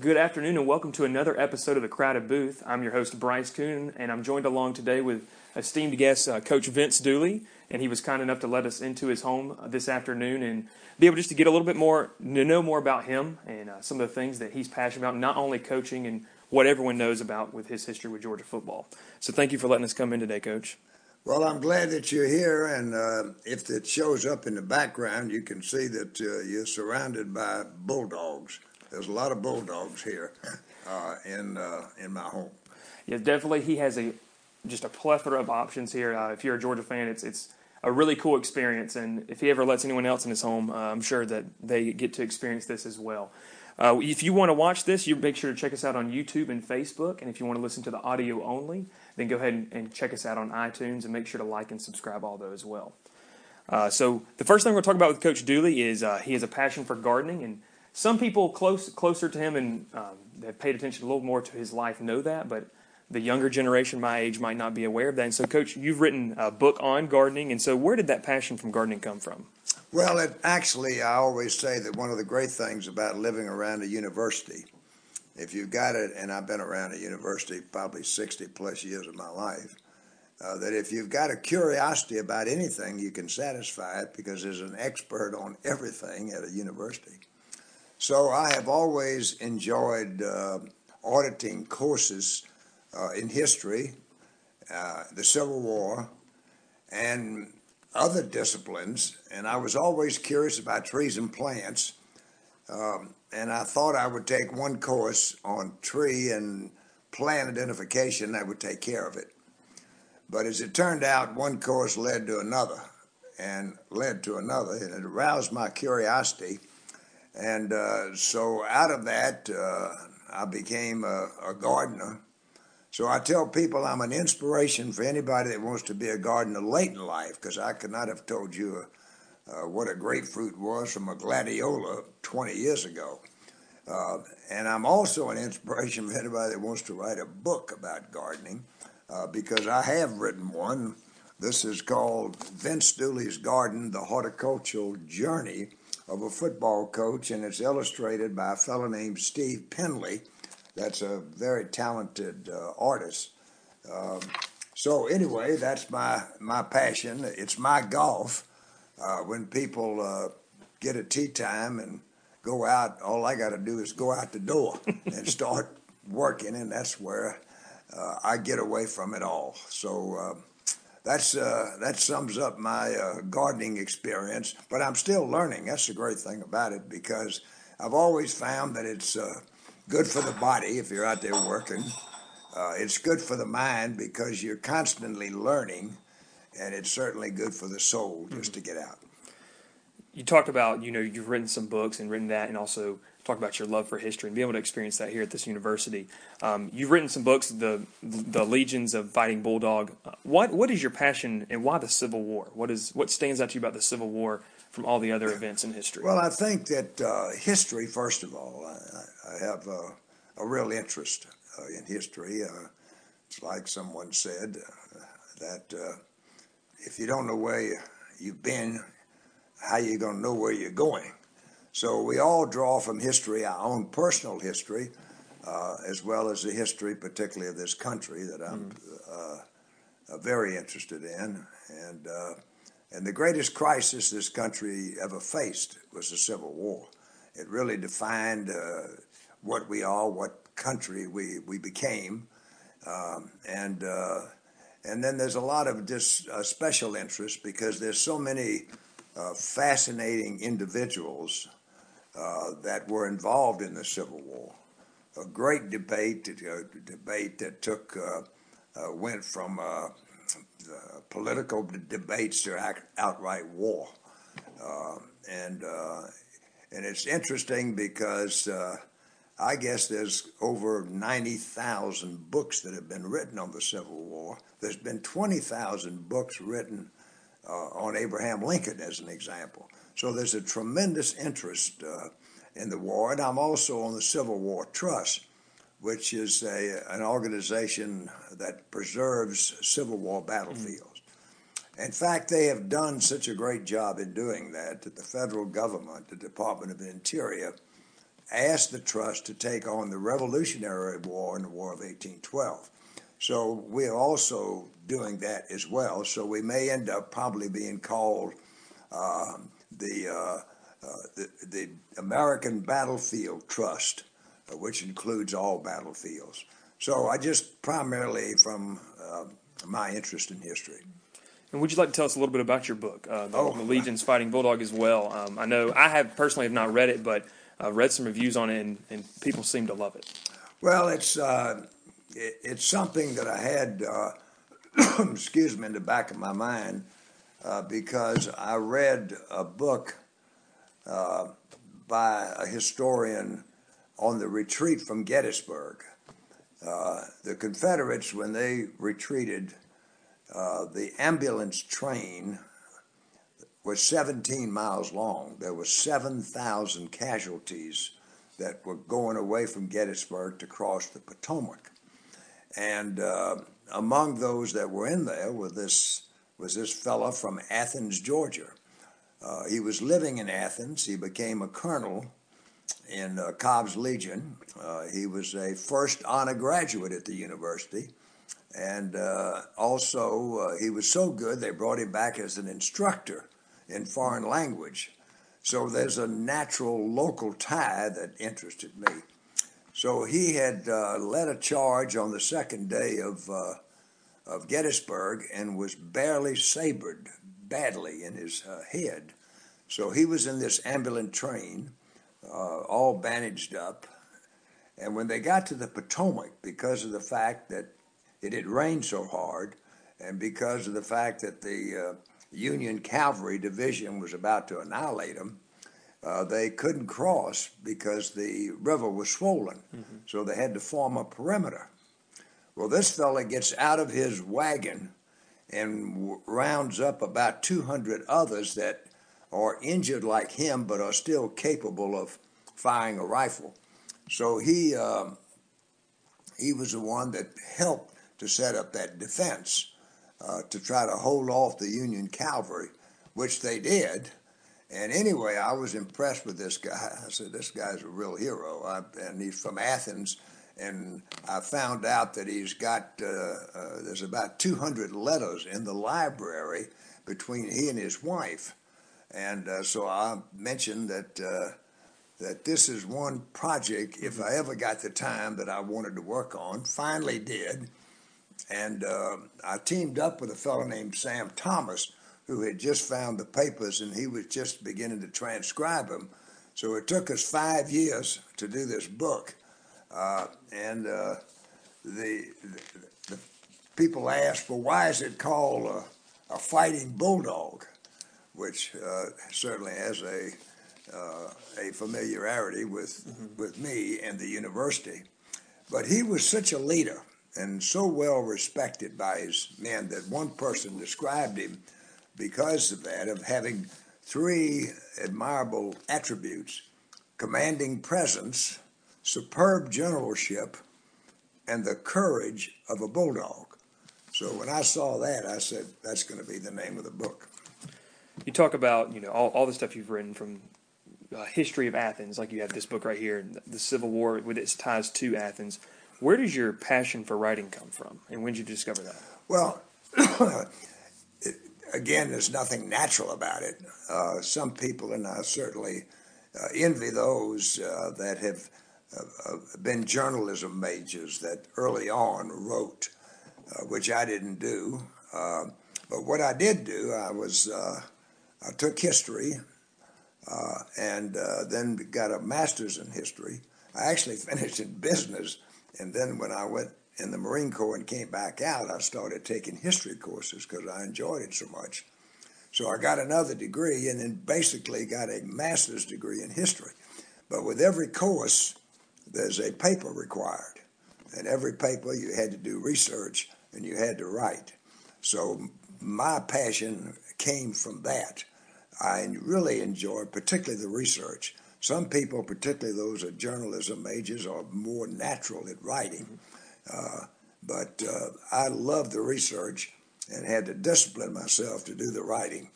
Good afternoon and welcome to another episode of the Crowded Booth. I'm your host Bryce Coon, and I'm joined along today with esteemed guest uh, Coach Vince Dooley, and he was kind enough to let us into his home this afternoon and be able just to get a little bit more to know more about him and uh, some of the things that he's passionate about, not only coaching and what everyone knows about with his history with Georgia football. So thank you for letting us come in today, Coach. Well, I'm glad that you're here, and uh, if it shows up in the background, you can see that uh, you're surrounded by bulldogs. There's a lot of bulldogs here uh, in uh, in my home. Yeah, definitely. He has a just a plethora of options here. Uh, if you're a Georgia fan, it's it's a really cool experience, and if he ever lets anyone else in his home, uh, I'm sure that they get to experience this as well. Uh, if you want to watch this, you make sure to check us out on YouTube and Facebook, and if you want to listen to the audio only, then go ahead and, and check us out on iTunes, and make sure to like and subscribe all those as well. Uh, so the first thing we're going to talk about with Coach Dooley is uh, he has a passion for gardening, and some people close closer to him and um, have paid attention a little more to his life know that, but the younger generation, my age, might not be aware of that. And so, Coach, you've written a book on gardening, and so where did that passion from gardening come from? Well, it, actually, I always say that one of the great things about living around a university, if you've got it, and I've been around a university probably 60 plus years of my life, uh, that if you've got a curiosity about anything, you can satisfy it because there's an expert on everything at a university. So I have always enjoyed uh, auditing courses uh, in history, uh, the Civil War, and other disciplines. And I was always curious about trees and plants. Um, and I thought I would take one course on tree and plant identification that would take care of it. But as it turned out, one course led to another and led to another, and it aroused my curiosity and uh, so out of that, uh, I became a, a, gardener. So I tell people I'm an inspiration for anybody that wants to be a gardener late in life, because I could not have told you uh, what a grapefruit was from a gladiola 20 years ago. Uh, and I'm also an inspiration for anybody that wants to write a book about gardening, uh, because I have written one. This is called Vince Dooley's Garden, The Horticultural Journey of a football coach, and it's illustrated by a fellow named Steve Penley. That's a very talented uh, artist. Um, so anyway, that's my my passion. It's my golf. Uh, when people uh, get a tee time and go out, all I got to do is go out the door and start working, and that's where uh, I get away from it all. So uh, that's uh, that sums up my uh, gardening experience. But I'm still learning. That's the great thing about it because I've always found that it's uh, good for the body if you're out there working. Uh, it's good for the mind because you're constantly learning, and it's certainly good for the soul just mm-hmm. to get out. You talked about you know you've written some books and written that, and also talk about your love for history and be able to experience that here at this university. Um, you've written some books, the the Legions of Fighting Bulldog. Uh, what what is your passion and why the Civil War? What is what stands out to you about the Civil War from all the other events in history? Well, I think that uh, history, first of all, I, I have uh, a real interest uh, in history. Uh, it's like someone said uh, that if you don't know where you've been, how you going to know where you're going? So we all draw from history, our own personal history, uh, as well as the history, particularly of this country, that I'm mm. uh, very interested in. And uh, and the greatest crisis this country ever faced was the Civil War. It really defined uh, what we are, what country we we became, um, and uh, and then there's a lot of just uh, special interest because there's so many fascinating individuals uh, that were involved in the Civil War. A great debate, a debate that took uh, uh, went from uh, political debates to outright war, and and it's interesting because. I guess there's over 90,000 books that have been written on the Civil War. There's been 20,000 books written uh, on Abraham Lincoln, as an example. So there's a tremendous interest uh, in the war, and I'm also on the Civil War Trust, which is a, an organization that preserves Civil War battlefields. Mm. In fact, they have done such a great job in doing that that the federal government, the Department of Interior, asked the trust to take on the Revolutionary War in the War of 1812. So we're also doing that as well. So we may end up probably being called uh, the, uh, uh, the, the American Battlefield Trust, uh, which includes all battlefields. So I just primarily from uh, my interest in history. And would you like to tell us a little bit about your book, uh, the, Oh. the Legion's Fighting Bulldog, as well? Um, I know I have personally have not read it, but I've read some reviews on it, and, and people seem to love it. Well, it's uh, it, it's something that I had, uh, excuse me, in the back of my mind uh, because I read a book uh, by a historian on the retreat from Gettysburg. Uh, the Confederates, when they retreated, uh, the ambulance train was 17 miles long. There were 7,000 casualties that were going away from Gettysburg to cross the Potomac. And uh, among those that were in there was this, was this fella from Athens, Georgia. Uh, he was living in Athens. He became a colonel in uh, Cobb's Legion. Uh, he was a first honor graduate at the university. And uh, also, uh, he was so good, they brought him back as an instructor in foreign language. So there's a natural local tie that interested me. So he had uh, led a charge on the second day of, uh, of Gettysburg and was barely sabred badly in his uh, head. So he was in this ambulant train, uh, all bandaged up. And when they got to the Potomac, because of the fact that it had rained so hard, and because of the fact that the uh, Union Cavalry Division was about to annihilate them, uh, they couldn't cross because the river was swollen. So they had to form a perimeter. Well, this fella gets out of his wagon and w- rounds up about 200 others that are injured like him but are still capable of firing a rifle. So he um, he was the one that helped to set up that defense uh, to try to hold off the Union cavalry, which they did. And anyway, I was impressed with this guy. I said, "This guy's a real hero," I, and he's from Athens. And I found out that he's got uh, uh, there's about 200 letters in the library between he and his wife, and uh, so I mentioned that uh, that this is one project. If I ever got the time that I wanted to work on, finally did, and uh, I teamed up with a fellow named Sam Thomas who had just found the papers and he was just beginning to transcribe them. So it took us five years to do this book. Uh, and uh, the, the, the people asked, well, why is it called a, a fighting bulldog? Which uh, certainly has a, uh, a familiarity with, with me and the university. But he was such a leader and so well respected by his men that one person described him because of that, of having three admirable attributes commanding presence, superb generalship, and the courage of a bulldog. So when I saw that, I said, that's going to be the name of the book. You talk about you know all, all the stuff you've written from uh, history of Athens, like you have this book right here, the Civil War with its ties to Athens. Where does your passion for writing come from, and when did you discover that? Well, it, again, there's nothing natural about it. Uh, some people, and I certainly uh, envy those uh, that have been journalism majors that early on wrote, uh, which I didn't do. Uh, but what I did do, I was uh, I took history and then got a master's in history. I actually finished in business, and then when I went in the Marine Corps and came back out, I started taking history courses because I enjoyed it so much. So I got another degree and then basically got a master's degree in history. But with every course, there's a paper required. And every paper you had to do research and you had to write. So my passion came from that. I really enjoyed particularly the research. Some people, particularly those at journalism majors, are more natural at writing. Uh, but uh, I love the research and had to discipline myself to do the writing.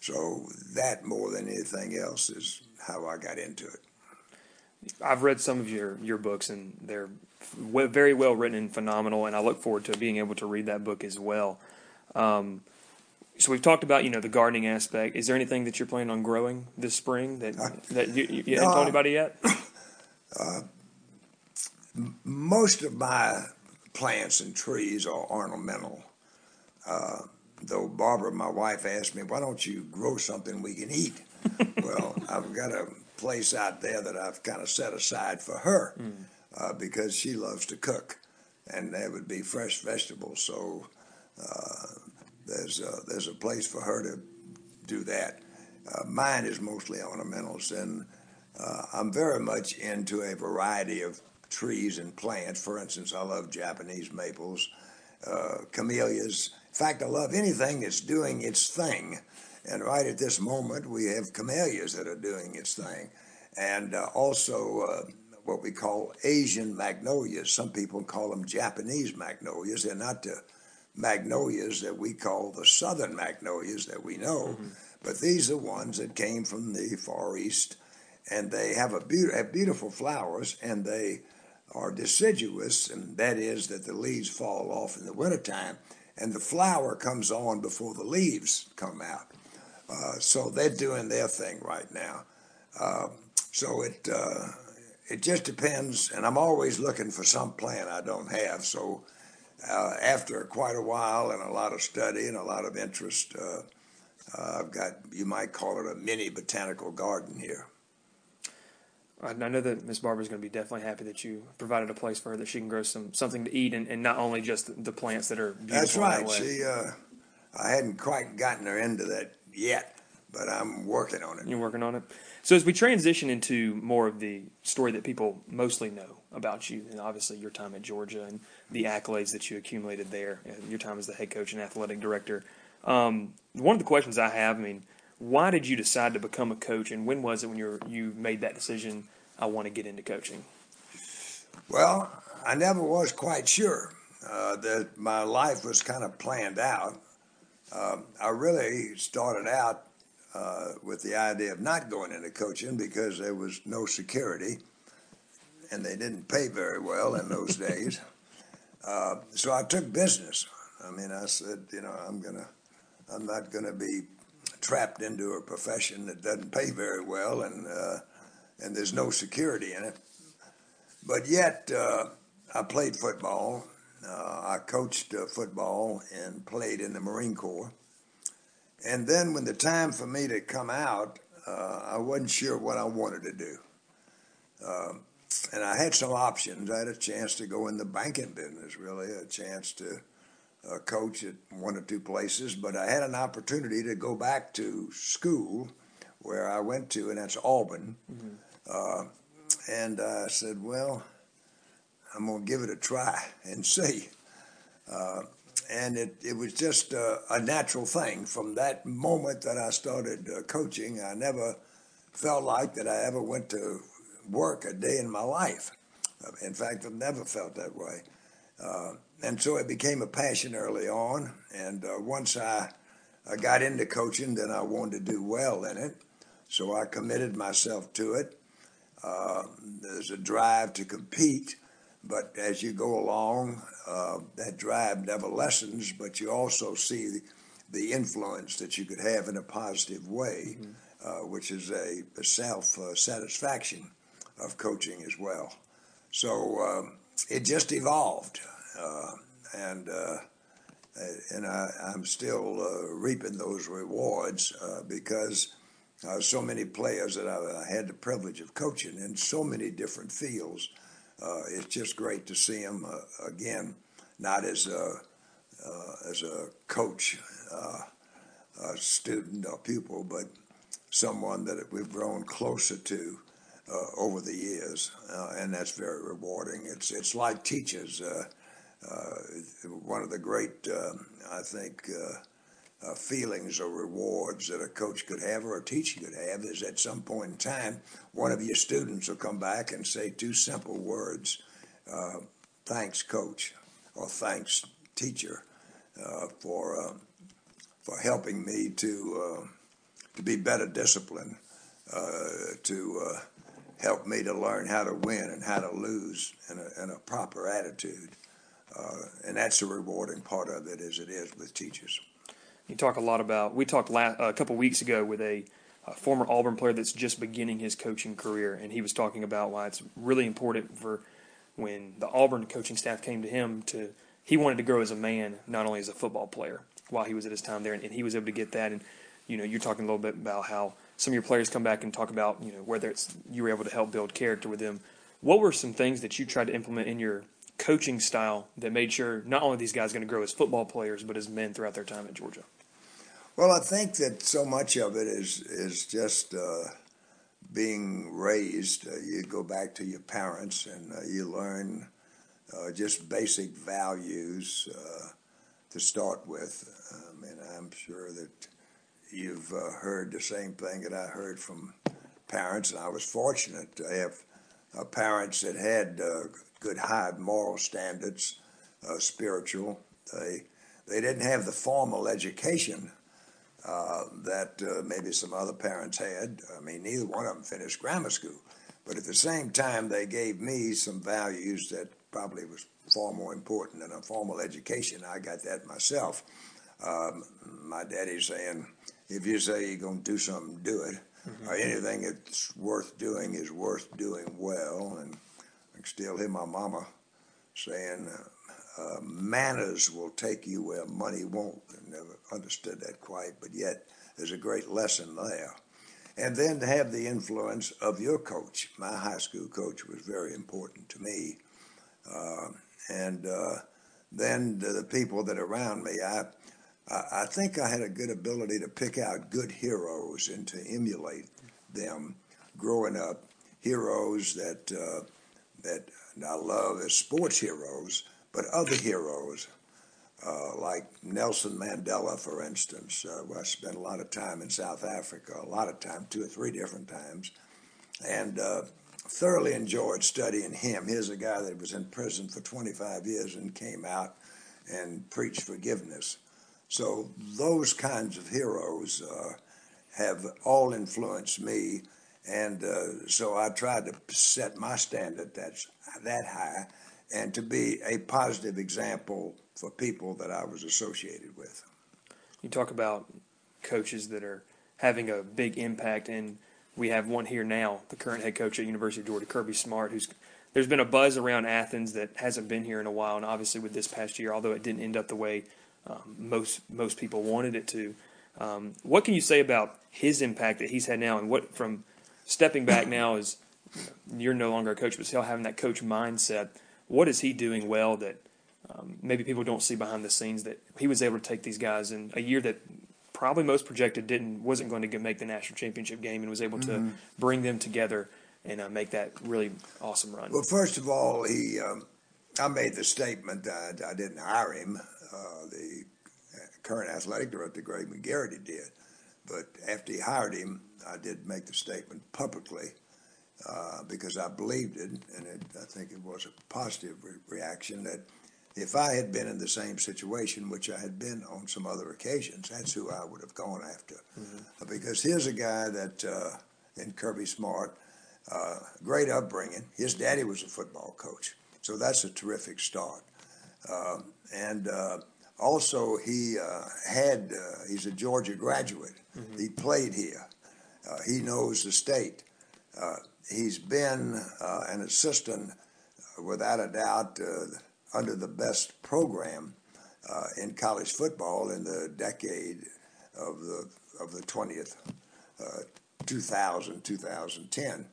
So that more than anything else is how I got into it. I've read some of your your books, and they're very well written and phenomenal. And I look forward to being able to read that book as well. Um, so we've talked about you know the gardening aspect. Is there anything that you're planning on growing this spring that uh, that you, you, you haven't told anybody yet? Uh, most of my plants and trees are ornamental. Uh, though Barbara, my wife, asked me, "Why don't you grow something we can eat?" well, I've got a place out there that I've kind of set aside for her mm. uh, because she loves to cook, and that would be fresh vegetables. So uh, there's a, there's a place for her to do that. Uh, mine is mostly ornamentals, and uh, I'm very much into a variety of trees and plants. For instance, I love Japanese maples, uh, camellias. In fact, I love anything that's doing its thing. And right at this moment, we have camellias that are doing its thing. And uh, also uh, what we call Asian magnolias. Some people call them Japanese magnolias. They're not the magnolias that we call the southern magnolias that we know, mm-hmm. but these are ones that came from the Far East. And they have, a be- have beautiful flowers, and they are deciduous, and that is that the leaves fall off in the wintertime, and the flower comes on before the leaves come out. Uh, so they're doing their thing right now. Uh, so it uh, it just depends, and I'm always looking for some plant I don't have. So uh, after quite a while and a lot of study and a lot of interest, uh, I've got you might call it a mini botanical garden here. I know that Miss Barbara is going to be definitely happy that you provided a place for her that she can grow some something to eat and, and not only just the plants that are beautiful. That's right. That she, uh, I hadn't quite gotten her into that yet, but I'm working on it. You're working on it. So as we transition into more of the story that people mostly know about you, and obviously your time at Georgia and the accolades that you accumulated there, your time as the head coach and athletic director. Um, one of the questions I have, I mean, why did you decide to become a coach, and when was it when you you made that decision? I want to get into coaching. Well, I never was quite sure uh, that my life was kind of planned out. Uh, I really started out uh, with the idea of not going into coaching because there was no security, and they didn't pay very well in those days. Uh, so I took business. I mean, I said, you know, I'm gonna, I'm not gonna be trapped into a profession that doesn't pay very well and uh, and there's no security in it. But yet, uh, I played football. Uh, I coached uh, football and played in the Marine Corps. And then, when the time for me to come out, uh, I wasn't sure what I wanted to do. Uh, and I had some options. I had a chance to go in the banking business, really, a chance to uh, coach at one or two places, but I had an opportunity to go back to school where I went to, and that's Auburn. Mm-hmm. Uh, and I said, well, I'm going to give it a try and see. Uh, and it, it was just uh, a natural thing. From that moment that I started uh, coaching, I never felt like that I ever went to work a day in my life. In fact, I've never felt that way. Uh, and so it became a passion early on. And uh, once I, I got into coaching, then I wanted to do well in it. So I committed myself to it. Uh, there's a drive to compete, but as you go along, uh, that drive never lessens, but you also see the, the, influence that you could have in a positive way, mm-hmm. uh, which is a, a self uh, satisfaction of coaching as well. So um, it just evolved. Uh, and uh, and I, am still uh, reaping those rewards uh, because uh, so many players that I, had the privilege of coaching in so many different fields. Uh, it's just great to see them again, not as a as a coach, a student, or pupil, but someone that we've grown closer to uh, over the years, uh, and that's very rewarding. It's it's like teachers. Uh, uh, one of the great, um, I think, uh, uh, feelings or rewards that a coach could have or a teacher could have is at some point in time, one of your students will come back and say two simple words uh, thanks, coach, or thanks, teacher, uh, for, uh, for helping me to, to be better disciplined, to helped me to learn how to win and how to lose in a, in a proper attitude. Uh, and that's the rewarding part of it, as it is with teachers. You talk a lot about. We talked uh, a couple weeks ago with a, a, former Auburn player that's just beginning his coaching career, and he was talking about why it's really important for when the Auburn coaching staff came to him to. He wanted to grow as a man, not only as a football player, while he was at his time there, and, and he was able to get that. And you know, you're talking a little bit about how some of your players come back and talk about, you know, whether it's you were able to help build character with them. What were some things that you tried to implement in your coaching style that made sure not only these guys going to grow as football players, but as men throughout their time at Georgia? Well, I think that so much of it is is just uh, being raised. Uh, you go back to your parents and uh, you learn uh, just basic values uh, to start with. Um, and I'm sure that you've uh, heard the same thing that I heard from parents, and I was fortunate to have uh, parents that had uh, good high moral standards, uh, spiritual. They they didn't have the formal education uh, that maybe some other parents had. I mean, neither one of them finished grammar school, but at the same time, they gave me some values that probably was far more important than a formal education. I got that myself. Um, my daddy saying, if you say you're going to do something, do it. Mm-hmm. Or anything that's worth doing is worth doing well. And I can still hear my mama saying, uh, uh, manners will take you where money won't. I never understood that quite, but yet there's a great lesson there. And then to have the influence of your coach. My high school coach was very important to me. Uh, and uh, then the people that are around me, I I think I had a good ability to pick out good heroes and to emulate them growing up. Heroes that uh, that I love as sports heroes, but other heroes uh, like Nelson Mandela, for instance. Uh, I spent a lot of time in South Africa, a lot of time, two or three different times, and uh, thoroughly enjoyed studying him. Here's a guy that was in prison for 25 years and came out and preached forgiveness so those kinds of heroes uh, have all influenced me, and uh, so I tried to set my standard that's that high, and to be a positive example for people that I was associated with. You talk about coaches that are having a big impact, and we have one here now, the current head coach at University of Georgia, Kirby Smart, who's there's been a buzz around Athens that hasn't been here in a while, and obviously with this past year, although it didn't end up the way um, most most people wanted it to. Um, what can you say about his impact that he's had now, and what from stepping back now is you're no longer a coach, but still having that coach mindset. What is he doing well that um, maybe people don't see behind the scenes that he was able to take these guys in a year that probably most projected didn't wasn't going to make the national championship game and was able to mm-hmm. bring them together and uh, make that really awesome run. Well, first of all, he um, I made the statement that I didn't hire him. Uh, the current athletic director, Greg McGarity, did. But after he hired him, I did make the statement publicly uh, because I believed it, and it, I think it was a positive re- reaction that if I had been in the same situation, which I had been on some other occasions, that's who I would have gone after. Mm-hmm. Because here's a guy that, uh, in Kirby Smart, uh, great upbringing. His daddy was a football coach, so that's a terrific start. Um, and uh, also, he uh, had, uh, he's a Georgia graduate. Mm-hmm. He played here. Uh, he knows the state. Uh, he's been uh, an assistant, without a doubt, under the best program in college football in the decade of the, of the 20th, 2000, 2010.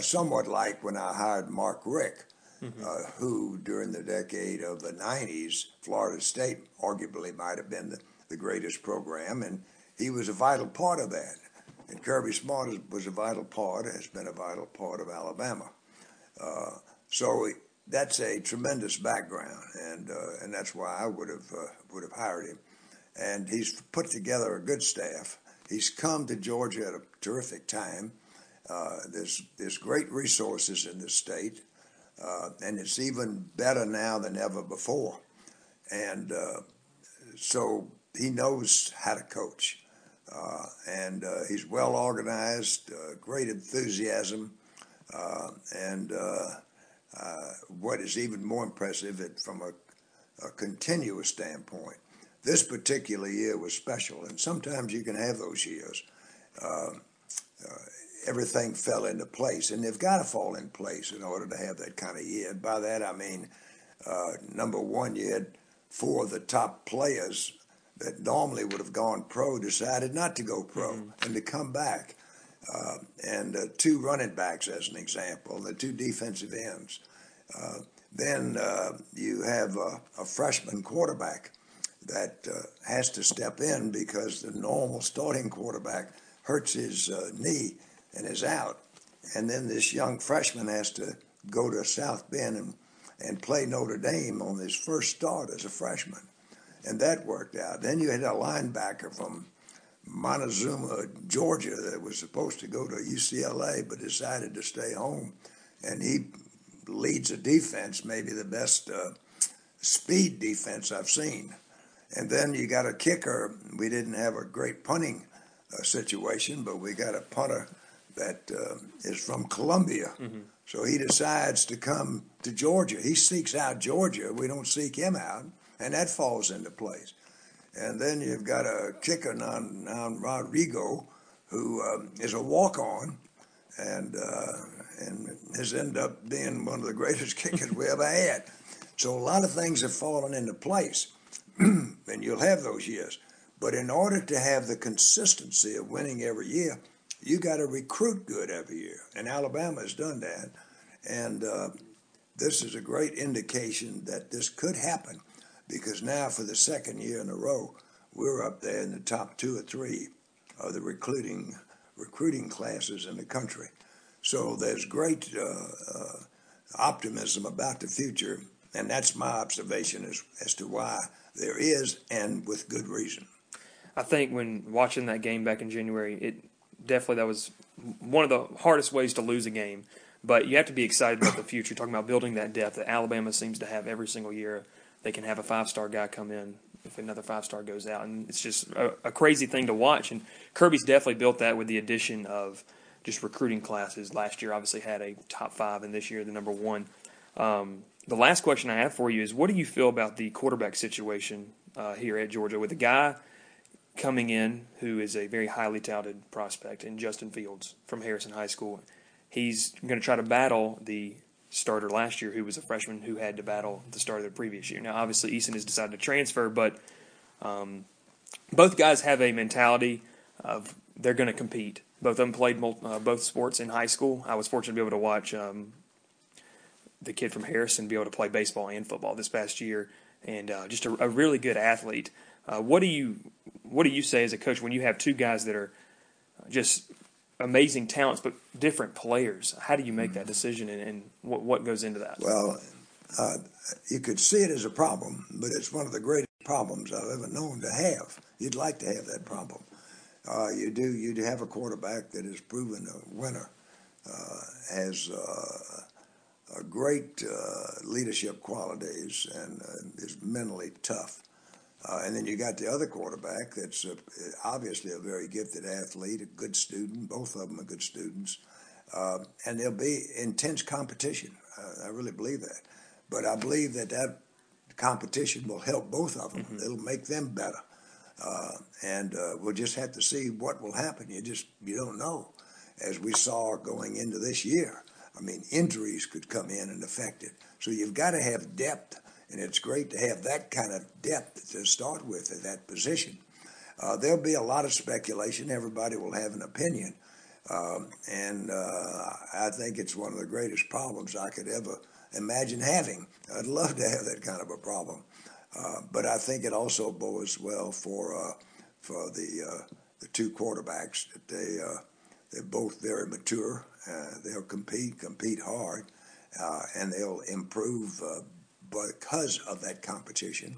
somewhat like when I hired Mark Richt mm-hmm. uh, who during the decade of the 90s, Florida State arguably might have been the, the greatest program, and he was a vital part of that. And Kirby Smart was a vital part, has been a vital part of Alabama. Uh, so that's a tremendous background, and uh, and that's why I would have uh, would have hired him. And he's put together a good staff. He's come to Georgia at a terrific time. Uh, there's there's great resources in this state uh, and it's even better now than ever before. And uh, so he knows how to coach, uh, and uh, he's well organized, uh, great enthusiasm, Uh, and what is even more impressive it, from a, a, continuous standpoint, this particular year was special. And sometimes you can have those years. Uh, everything fell into place, and they've got to fall in place in order to have that kind of year. And by that I mean, uh, number one, you had four of the top players that normally would have gone pro decided not to go pro mm-hmm. and to come back. Uh, and uh, two running backs, as an example, the two defensive ends. Uh, then uh, you have a freshman quarterback that uh, has to step in because the normal starting quarterback hurts his uh, knee and is out. And then this young freshman has to go to South Bend and, and play Notre Dame on his first start as a freshman and that worked out. Then you had a linebacker from Montezuma, Georgia, that was supposed to go to UCLA but decided to stay home, and he leads a defense, maybe the best uh, speed defense I've seen. And then you got a kicker. We didn't have a great punting uh, situation, but we got a punter that uh, is from Columbia. Mm-hmm. So he decides to come to Georgia. He seeks out Georgia. We don't seek him out and that falls into place. And then you've got a kicker on, on Rodrigo, who um, is a walk-on, and uh, and has ended up being one of the greatest kickers we ever had. So a lot of things have fallen into place, and you'll have those years. But in order to have the consistency of winning every year, you got to recruit good every year, and Alabama has done that. And uh, this is a great indication that this could happen because now for the second year in a row, we're up there in the top two or three of the recruiting recruiting classes in the country. So there's great uh, uh, optimism about the future, and that's my observation as, as to why there is, and with good reason. I think when watching that game back in January, it definitely that was one of the hardest ways to lose a game. But you have to be excited about the future. Talking about building that depth that Alabama seems to have every single year they can have a five star guy come in if another five star goes out, and it's just a, a, crazy thing to watch. And Kirby's definitely built that with the addition of just recruiting classes. Last year, obviously had a top five, and this year the number one. Um, the last question I have for you is, what do you feel about the quarterback situation uh, here at Georgia with a guy coming in who is a very highly touted prospect in Justin Fields from Harrison High School? He's going to try to battle the starter last year who was a freshman who had to battle the start of the previous year. Now, obviously, Eason has decided to transfer, but um, both guys have a mentality of they're going to compete. Both of them played uh, both sports in high school. I was fortunate to be able to watch um, the kid from Harrison be able to play baseball and football this past year, and uh, just a, a, really good athlete. Uh, what do you what do you say as a coach when you have two guys that are just amazing talents, but different players. How do you make that decision, and, and what, what goes into that? Well, uh, you could see it as a problem, but it's one of the greatest problems I've ever known to have. You'd like to have that problem. Uh, you do. You have a quarterback that has proven a winner, uh, has uh, great uh, leadership qualities, and uh, is mentally tough. Uh, and then you got the other quarterback that's a, obviously a very gifted athlete, a good student. Both of them are good students. Uh, and there'll be intense competition. Uh, I really believe that. But I believe that that competition will help both of them. Mm-hmm. It'll make them better. Uh, and uh, we'll just have to see what will happen. You just you don't know. As we saw going into this year, I mean, injuries could come in and affect it. So you've got to have depth and it's great to have that kind of depth to start with at that position. Uh, there'll be a lot of speculation. Everybody will have an opinion. Um, and uh, I think it's one of the greatest problems I could ever imagine having. I'd love to have that kind of a problem. Uh, but I think it also bodes well for uh, for the uh, the two quarterbacks that they uh, they're both very mature. they'll compete, compete hard, and they'll improve because of that competition.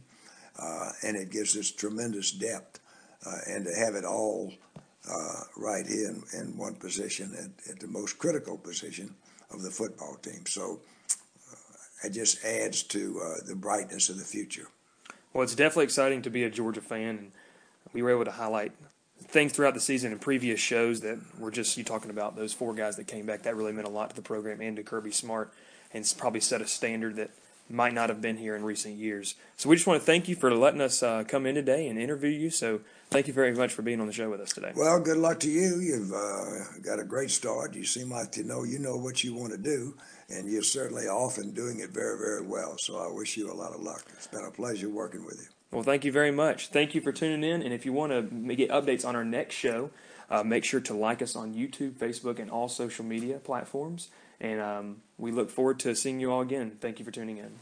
Uh, and it gives us tremendous depth. Uh, and to have it all uh, right here in, in one position at, at, the most critical position of the football team. So uh, it just adds to uh, the brightness of the future. Well, it's definitely exciting to be a Georgia fan. And we were able to highlight things throughout the season and previous shows that were just you talking about those four guys that came back. That really meant a lot to the program and to Kirby Smart, and it's probably set a standard that might not have been here in recent years. So we just want to thank you for letting us uh, come in today and interview you. So thank you very much for being on the show with us today. Well, good luck to you. You've uh, got a great start. You seem like you know you know what you want to do, and you're certainly off and doing it very very well. So I wish you a lot of luck. It's been a pleasure working with you. Well, thank you very much. Thank you for tuning in. And if you want to get updates on our next show, uh, make sure to like us on YouTube, Facebook, and all social media platforms. And um, we look forward to seeing you all again. Thank you for tuning in.